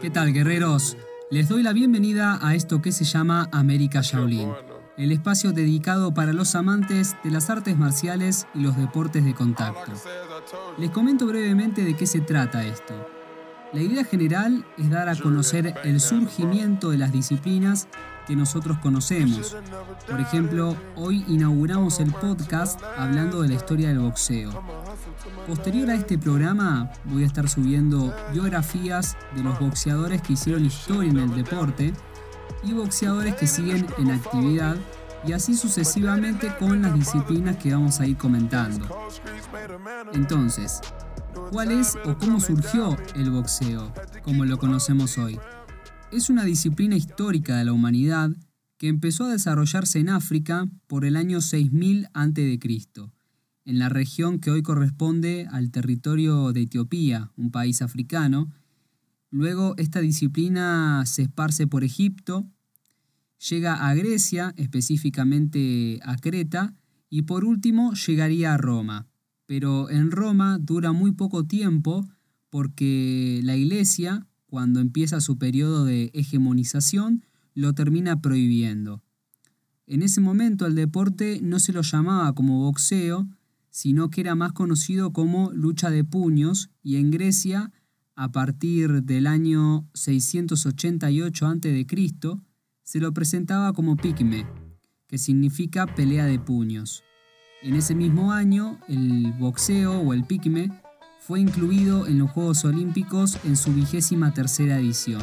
¿Qué tal, guerreros? Les doy la bienvenida a esto que se llama América Shaolin, el espacio dedicado para los amantes de las artes marciales y los deportes de contacto. Les comento brevemente de qué se trata esto. La idea general es dar a conocer el surgimiento de las disciplinas que nosotros conocemos. Por ejemplo, hoy inauguramos el podcast hablando de la historia del boxeo. Posterior a este programa voy a estar subiendo biografías de los boxeadores que hicieron historia en el deporte y boxeadores que siguen en actividad y así sucesivamente con las disciplinas que vamos a ir comentando. Entonces, ¿cuál es o cómo surgió el boxeo, como lo conocemos hoy? Es una disciplina histórica de la humanidad que empezó a desarrollarse en África por el año 6000 a.C., en la región que hoy corresponde al territorio de Etiopía, un país africano. Luego esta disciplina se esparce por Egipto, llega a Grecia, específicamente a Creta, y por último llegaría a Roma. Pero en Roma dura muy poco tiempo porque la iglesia, cuando empieza su periodo de hegemonización, lo termina prohibiendo. En ese momento el deporte no se lo llamaba como boxeo, sino que era más conocido como lucha de puños y en Grecia, a partir del año 688 a.C., se lo presentaba como pigme, que significa pelea de puños. En ese mismo año, el boxeo o el pigme fue incluido en los Juegos Olímpicos en su vigésima tercera edición.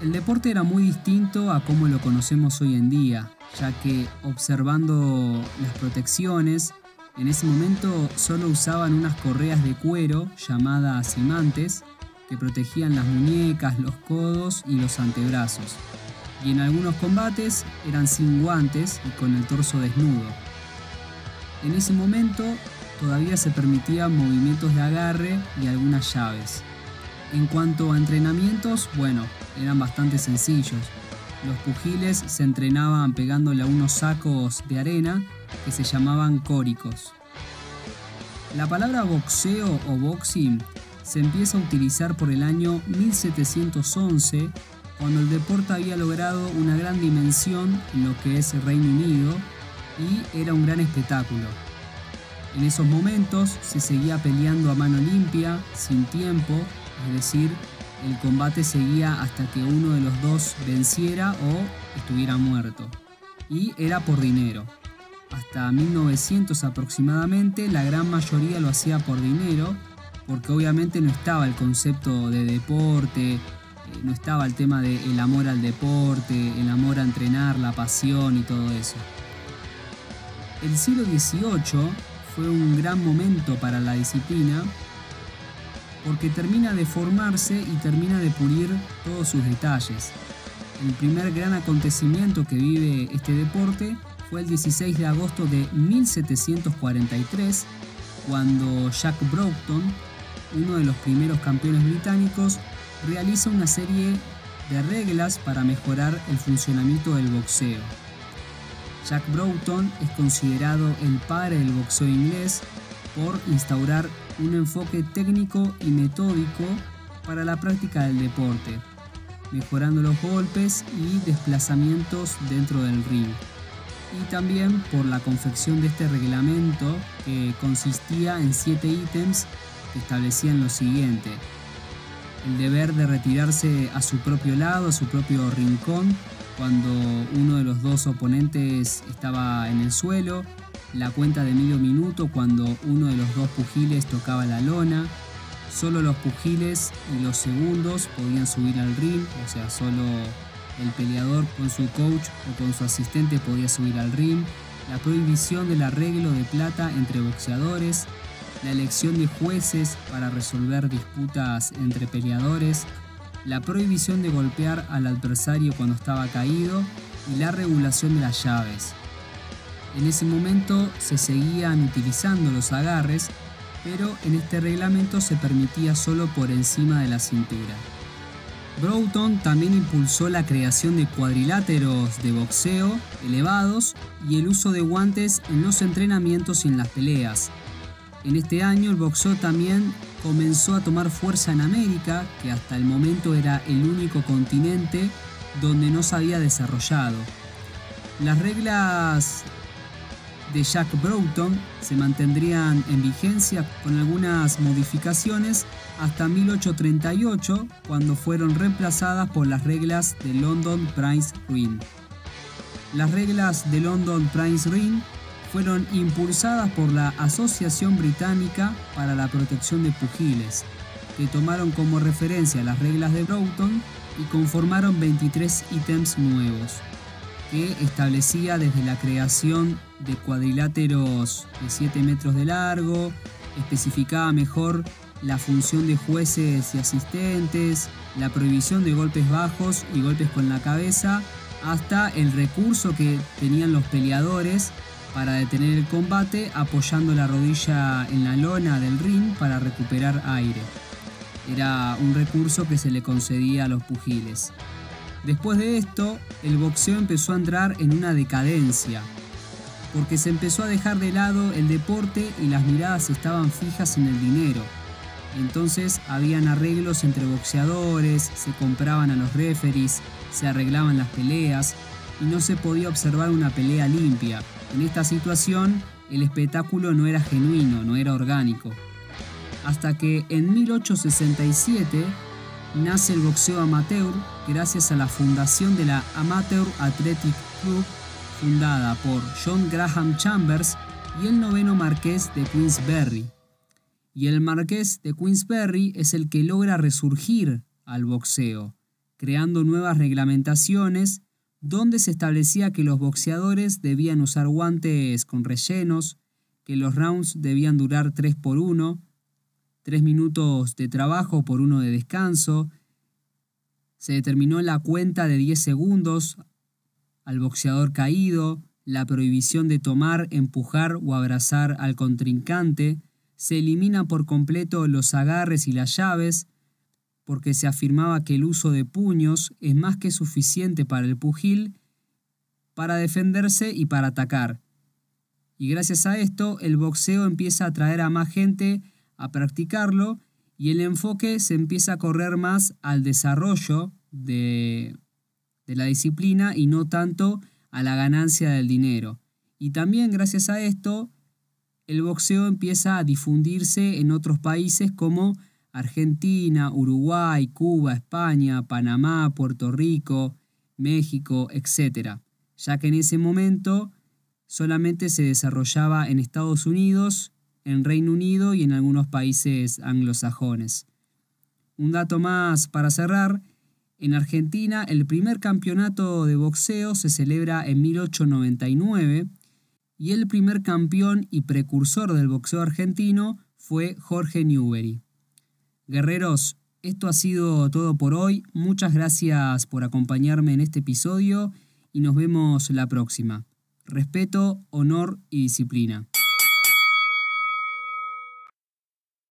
El deporte era muy distinto a como lo conocemos hoy en día, ya que observando las protecciones, en ese momento solo usaban unas correas de cuero llamadas imantes que protegían las muñecas, los codos y los antebrazos. Y en algunos combates eran sin guantes y con el torso desnudo. En ese momento todavía se permitían movimientos de agarre y algunas llaves. En cuanto a entrenamientos, bueno, eran bastante sencillos. Los pugiles se entrenaban pegándole a unos sacos de arena que se llamaban córicos. La palabra boxeo o boxing se empieza a utilizar por el año 1711, cuando el deporte había logrado una gran dimensión en lo que es el Reino Unido y era un gran espectáculo. En esos momentos se seguía peleando a mano limpia, sin tiempo, es decir, el combate seguía hasta que uno de los dos venciera o estuviera muerto. Y era por dinero. Hasta 1900 aproximadamente la gran mayoría lo hacía por dinero porque obviamente no estaba el concepto de deporte, eh, no estaba el tema del amor al deporte, el amor a entrenar, la pasión y todo eso. El siglo XVIII fue un gran momento para la disciplina porque termina de formarse y termina de pulir todos sus detalles. El primer gran acontecimiento que vive este deporte fue el 16 de agosto de 1743, cuando Jack Broughton uno de los primeros campeones británicos, realiza una serie de reglas para mejorar el funcionamiento del boxeo. Jack Broughton es considerado el padre del boxeo inglés por instaurar un enfoque técnico y metódico para la práctica del deporte, mejorando los golpes y desplazamientos dentro del ring. Y también por la confección de este reglamento que consistía en siete ítems que establecían lo siguiente. El deber de retirarse a su propio lado, a su propio rincón, cuando uno de los dos oponentes estaba en el suelo, la cuenta de medio minuto cuando uno de los dos pugiles tocaba la lona, solo los pugiles y los segundos podían subir al ring, o sea, solo el peleador con su coach o con su asistente podía subir al ring, la prohibición del arreglo de plata entre boxeadores, la elección de jueces para resolver disputas entre peleadores, la prohibición de golpear al adversario cuando estaba caído y la regulación de las llaves. En ese momento se seguían utilizando los agarres, pero en este reglamento se permitía solo por encima de la cintura. Broughton también impulsó la creación de cuadriláteros de boxeo elevados y el uso de guantes en los entrenamientos y en las peleas, En este año el boxeo también comenzó a tomar fuerza en América, que hasta el momento era el único continente donde no se había desarrollado. Las reglas de Jack Broughton se mantendrían en vigencia con algunas modificaciones hasta 1838, cuando fueron reemplazadas por las reglas de London Prize Ring. Las reglas de London Prize Ring fueron impulsadas por la Asociación Británica para la Protección de Pugiles, que tomaron como referencia las reglas de Broughton y conformaron 23 ítems nuevos, que establecía desde la creación de cuadriláteros de 7 metros de largo, especificaba mejor la función de jueces y asistentes, la prohibición de golpes bajos y golpes con la cabeza, hasta el recurso que tenían los peleadores para detener el combate apoyando la rodilla en la lona del ring para recuperar aire. Era un recurso que se le concedía a los pugiles. Después de esto, el boxeo empezó a entrar en una decadencia, porque se empezó a dejar de lado el deporte y las miradas estaban fijas en el dinero. Entonces habían arreglos entre boxeadores, se compraban a los referees, se arreglaban las peleas y no se podía observar una pelea limpia, en esta situación, el espectáculo no era genuino, no era orgánico. Hasta que en 1867 nace el boxeo amateur gracias a la fundación de la Amateur Athletic Club fundada por John Graham Chambers y el noveno marqués de Queensberry. Y el marqués de Queensberry es el que logra resurgir al boxeo, creando nuevas reglamentaciones donde se establecía que los boxeadores debían usar guantes con rellenos, que los rounds debían durar 3 por 1, 3 minutos de trabajo por uno de descanso. Se determinó la cuenta de 10 segundos al boxeador caído, la prohibición de tomar, empujar o abrazar al contrincante, se elimina por completo los agarres y las llaves, porque se afirmaba que el uso de puños es más que suficiente para el pugil para defenderse y para atacar. Y gracias a esto el boxeo empieza a atraer a más gente a practicarlo y el enfoque se empieza a correr más al desarrollo de, de la disciplina y no tanto a la ganancia del dinero. Y también gracias a esto el boxeo empieza a difundirse en otros países como Argentina, Uruguay, Cuba, España, Panamá, Puerto Rico, México, etc., ya que en ese momento solamente se desarrollaba en Estados Unidos, en Reino Unido y en algunos países anglosajones. Un dato más para cerrar, en Argentina el primer campeonato de boxeo se celebra en 1899 y el primer campeón y precursor del boxeo argentino fue Jorge Newbery. Guerreros, esto ha sido todo por hoy. Muchas gracias por acompañarme en este episodio y nos vemos la próxima. Respeto, honor y disciplina.